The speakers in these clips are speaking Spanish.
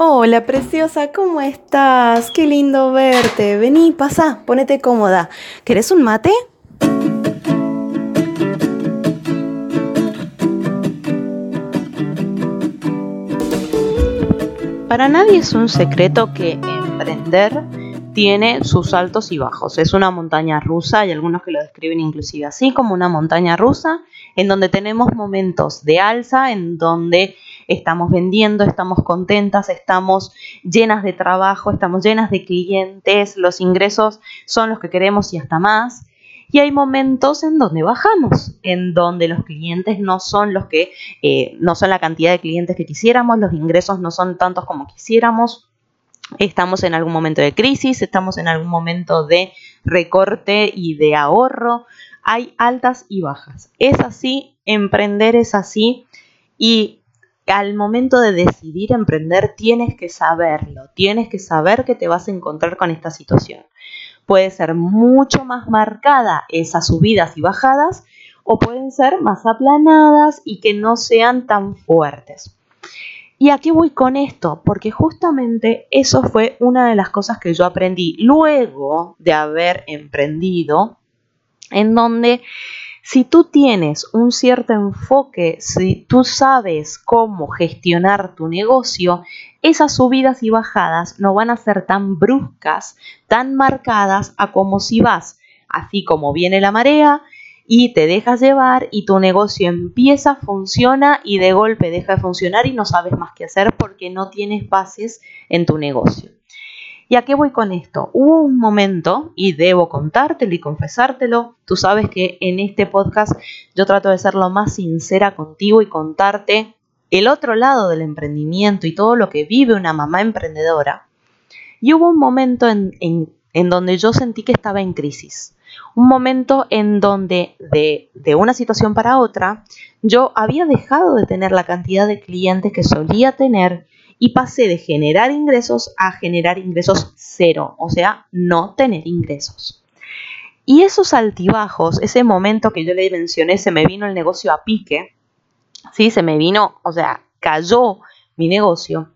Hola, preciosa, ¿cómo estás? Qué lindo verte. Vení, pasa, ponete cómoda. ¿Querés un mate? Para nadie es un secreto que emprender tiene sus altos y bajos. Es una montaña rusa, hay algunos que lo describen inclusive así como una montaña rusa, en donde tenemos momentos de alza, en donde estamos vendiendo, estamos contentas, estamos llenas de trabajo, estamos llenas de clientes, los ingresos son los que queremos y hasta más. Y hay momentos en donde bajamos, en donde los clientes no son los que, eh, no son la cantidad de clientes que quisiéramos, los ingresos no son tantos como quisiéramos, estamos en algún momento de crisis, estamos en algún momento de recorte y de ahorro, hay altas y bajas. Es así, emprender es así y al momento de decidir emprender tienes que saberlo, tienes que saber que te vas a encontrar con esta situación. Puede ser mucho más marcada esas subidas y bajadas o pueden ser más aplanadas y que no sean tan fuertes. Y aquí voy con esto, porque justamente eso fue una de las cosas que yo aprendí luego de haber emprendido, en donde si tú tienes un cierto enfoque, si tú sabes cómo gestionar tu negocio, esas subidas y bajadas no van a ser tan bruscas, tan marcadas a como si vas, así como viene la marea, y te dejas llevar y tu negocio empieza, funciona y de golpe deja de funcionar y no sabes más qué hacer porque no tienes bases en tu negocio. ¿Y a qué voy con esto? Hubo un momento, y debo contártelo y confesártelo, tú sabes que en este podcast yo trato de ser lo más sincera contigo y contarte el otro lado del emprendimiento y todo lo que vive una mamá emprendedora. Y hubo un momento en, en, donde yo sentí que estaba en crisis. Un momento en donde de, de una situación para otra yo había dejado de tener la cantidad de clientes que solía tener y pasé de generar ingresos a generar ingresos cero, o sea, no tener ingresos. Y esos altibajos, ese momento que yo le mencioné, se me vino el negocio a pique, ¿sí? Se me vino, o sea, cayó mi negocio.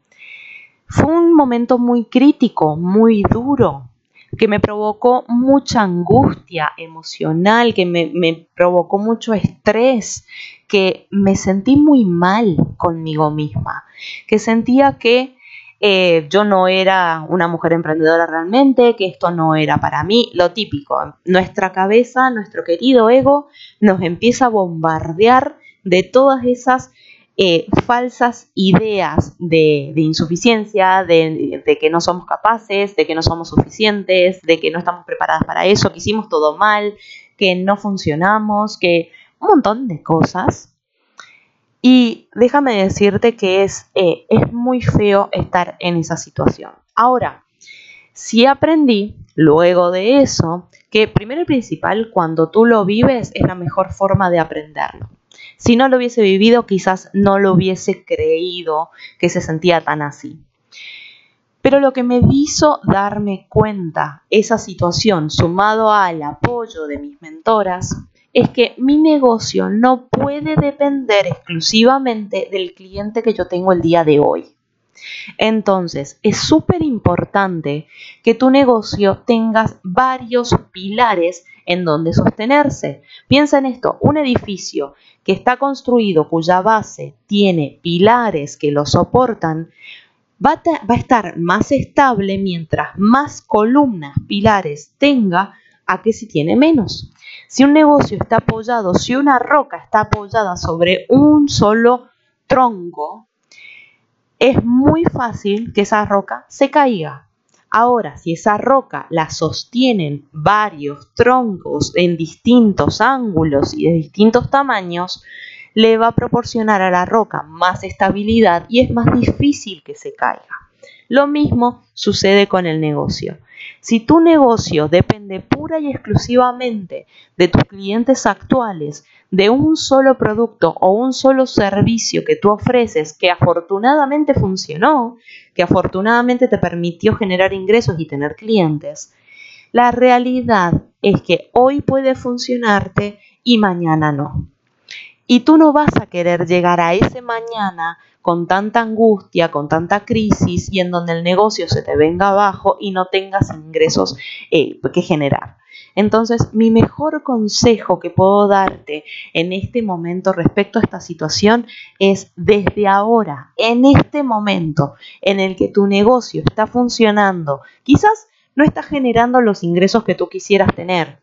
Fue un momento muy crítico, muy duro, que me provocó mucha angustia emocional, que me, provocó mucho estrés, que me sentí muy mal conmigo misma, que sentía que eh, yo no era una mujer emprendedora realmente, que esto no era para mí, lo típico. Nuestra cabeza, nuestro querido ego, nos empieza a bombardear de todas esas eh, falsas ideas de, insuficiencia, de, que no somos capaces, de que no somos suficientes, de que no estamos preparadas para eso, que hicimos todo mal, que no funcionamos, que un montón de cosas. Y déjame decirte que es, eh, es muy feo estar en esa situación. Ahora, si aprendí luego de eso que primero y principal, cuando tú lo vives es la mejor forma de aprenderlo. Si no lo hubiese vivido, quizás no lo hubiese creído que se sentía tan así. Pero lo que me hizo darme cuenta esa situación, sumado al apoyo de mis mentoras, es que mi negocio no puede depender exclusivamente del cliente que yo tengo el día de hoy. Entonces, es súper importante que tu negocio tengas varios pilares en donde sostenerse. Piensa en esto, un edificio que está construido cuya base tiene pilares que lo soportan, va a, va a estar más estable mientras más columnas, pilares tenga a que si tiene menos. Si un negocio está apoyado, si una roca está apoyada sobre un solo tronco, es muy fácil que esa roca se caiga. Ahora, si esa roca la sostienen varios troncos en distintos ángulos y de distintos tamaños, le va a proporcionar a la roca más estabilidad y es más difícil que se caiga. Lo mismo sucede con el negocio. Si tu negocio depende pura y exclusivamente de tus clientes actuales, de un solo producto o un solo servicio que tú ofreces que afortunadamente funcionó, que afortunadamente te permitió generar ingresos y tener clientes, la realidad es que hoy puede funcionarte y mañana no. Y tú no vas a querer llegar a ese mañana con tanta angustia, con tanta crisis y en donde el negocio se te venga abajo y no tengas ingresos eh, que generar. Entonces, mi mejor consejo que puedo darte en este momento respecto a esta situación es desde ahora, en este momento en el que tu negocio está funcionando, quizás no está generando los ingresos que tú quisieras tener,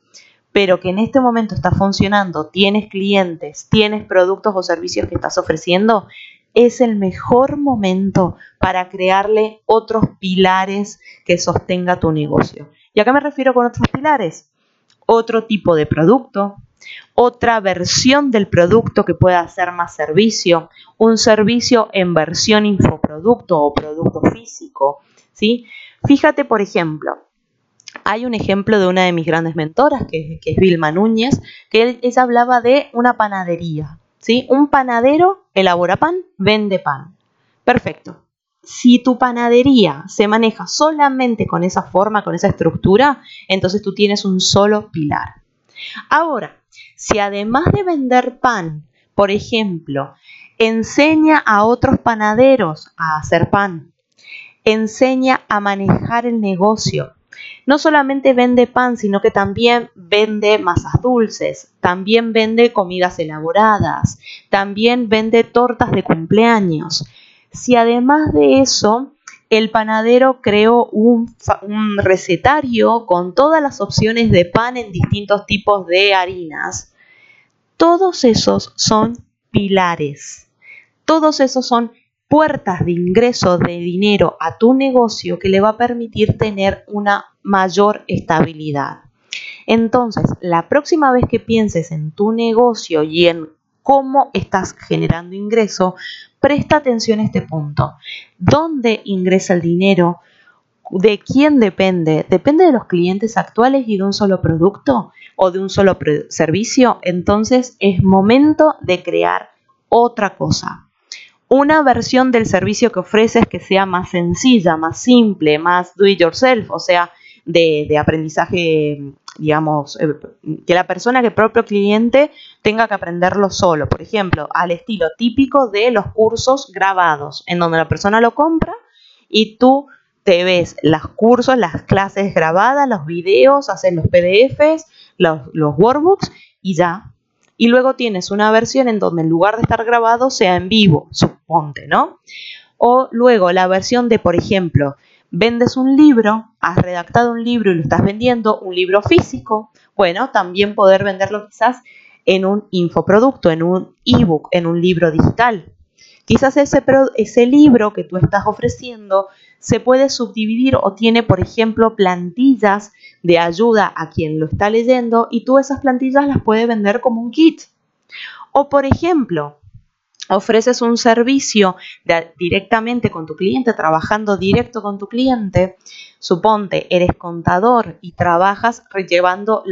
pero que en este momento está funcionando, tienes clientes, tienes productos o servicios que estás ofreciendo, es el mejor momento para crearle otros pilares que sostenga tu negocio. ¿Y a qué me refiero con otros pilares? Otro tipo de producto, otra versión del producto que pueda hacer más servicio, un servicio en versión infoproducto o producto físico, ¿sí? Fíjate, por ejemplo, hay un ejemplo de una de mis grandes mentoras, que, es Vilma Núñez, que ella hablaba de una panadería. ¿Sí? Un panadero elabora pan, vende pan. Perfecto. Si tu panadería se maneja solamente con esa forma, con esa estructura, entonces tú tienes un solo pilar. Ahora, si además de vender pan, por ejemplo, enseña a otros panaderos a hacer pan, enseña a manejar el negocio, no solamente vende pan, sino que también vende masas dulces, también vende comidas elaboradas, también vende tortas de cumpleaños. Si además de eso, el panadero creó un, recetario con todas las opciones de pan en distintos tipos de harinas, todos esos son pilares. Todos esos son puertas de ingreso de dinero a tu negocio que le va a permitir tener una mayor estabilidad. Entonces, la próxima vez que pienses en tu negocio y en cómo estás generando ingreso, presta atención a este punto. ¿Dónde ingresa el dinero? ¿De quién depende? ¿Depende de los clientes actuales y de un solo producto o de un solo servicio? Entonces es momento de crear otra cosa una versión del servicio que ofreces que sea más sencilla, más simple, más do it yourself, o sea, de, aprendizaje, digamos, eh, que la persona, que el propio cliente tenga que aprenderlo solo. Por ejemplo, al estilo típico de los cursos grabados, en donde la persona lo compra y tú te ves los cursos, las clases grabadas, los videos, haces los PDFs, los, los workbooks y ya, y luego tienes una versión en donde en lugar de estar grabado sea en vivo, suponte, ¿no? O luego la versión de, por ejemplo, vendes un libro, has redactado un libro y lo estás vendiendo, un libro físico, bueno, también poder venderlo quizás en un infoproducto, en un ebook, en un libro digital. Quizás ese, libro que tú estás ofreciendo se puede subdividir o tiene, por ejemplo, plantillas de ayuda a quien lo está leyendo y tú esas plantillas las puedes vender como un kit. O, por ejemplo, ofreces un servicio directamente con tu cliente, trabajando directo con tu cliente, suponte, eres contador y trabajas llevando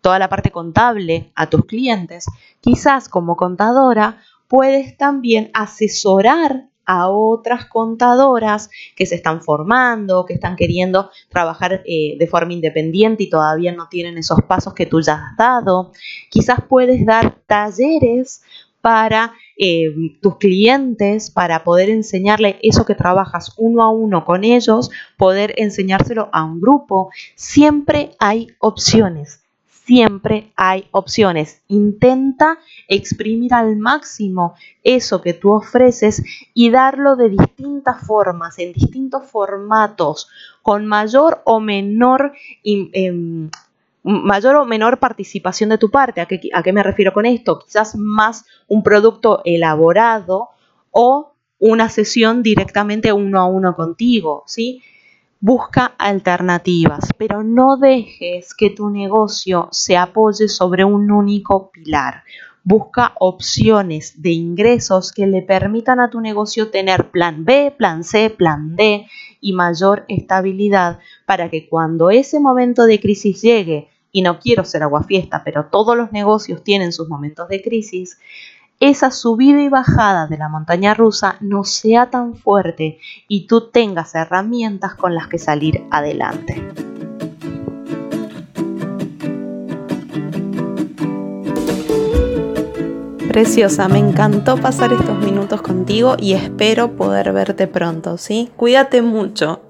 toda la parte contable a tus clientes, quizás como contadora puedes también asesorar a otras contadoras que se están formando, que están queriendo trabajar eh, de forma independiente y todavía no tienen esos pasos que tú ya has dado. Quizás puedes dar talleres para eh, tus clientes, para poder enseñarle eso que trabajas uno a uno con ellos, poder enseñárselo a un grupo. Siempre hay opciones siempre hay opciones. Intenta exprimir al máximo eso que tú ofreces y darlo de distintas formas, en distintos formatos, con mayor o menor... Em, mayor o menor participación de tu parte. ¿A qué, ¿A qué me refiero con esto? Quizás más un producto elaborado o una sesión directamente uno a uno contigo, ¿sí? Busca alternativas, pero no dejes que tu negocio se apoye sobre un único pilar. Busca opciones de ingresos que le permitan a tu negocio tener plan B, plan C, plan D y mayor estabilidad para que cuando ese momento de crisis llegue, y no quiero ser aguafiesta, pero todos los negocios tienen sus momentos de crisis, esa subida y bajada de la montaña rusa no sea tan fuerte y tú tengas herramientas con las que salir adelante. Preciosa, me encantó pasar estos minutos contigo y espero poder verte pronto, ¿sí? Cuídate mucho.